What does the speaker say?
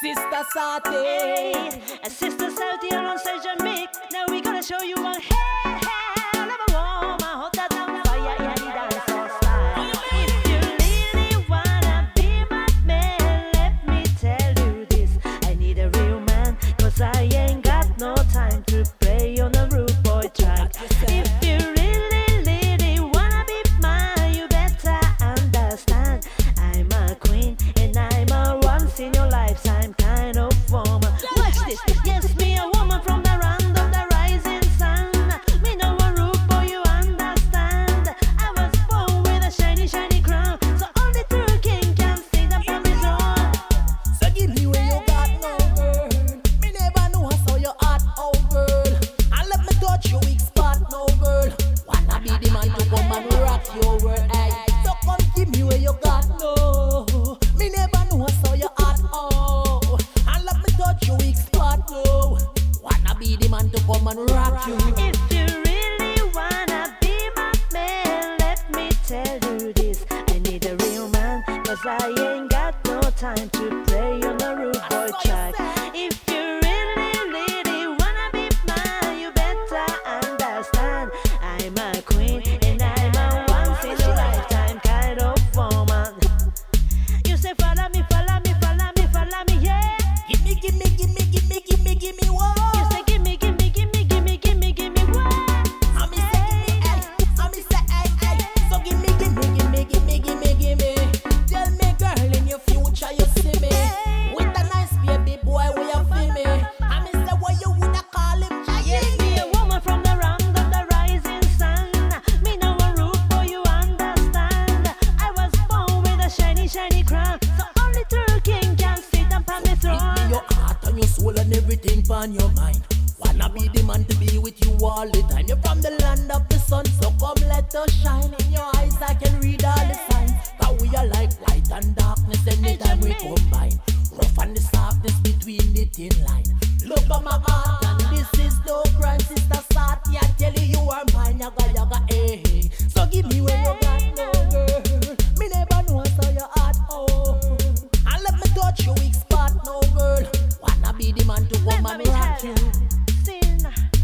Sister Sauti. Hey, sister be the man to come and rock you. If you really wanna be my man, let me tell you this. I need a real man, cause I ain't got no time to play on a rude boy track. thing on your mind. Wanna be the man to be with you all the time. You're from the land of the sun, so come let us shine. In your eyes, I can read all the signs. Cause we are like light and darkness anytime we combine. Rough and the softness between the thin line. Look at my heart, and this is no crime, sister. I've. Sin.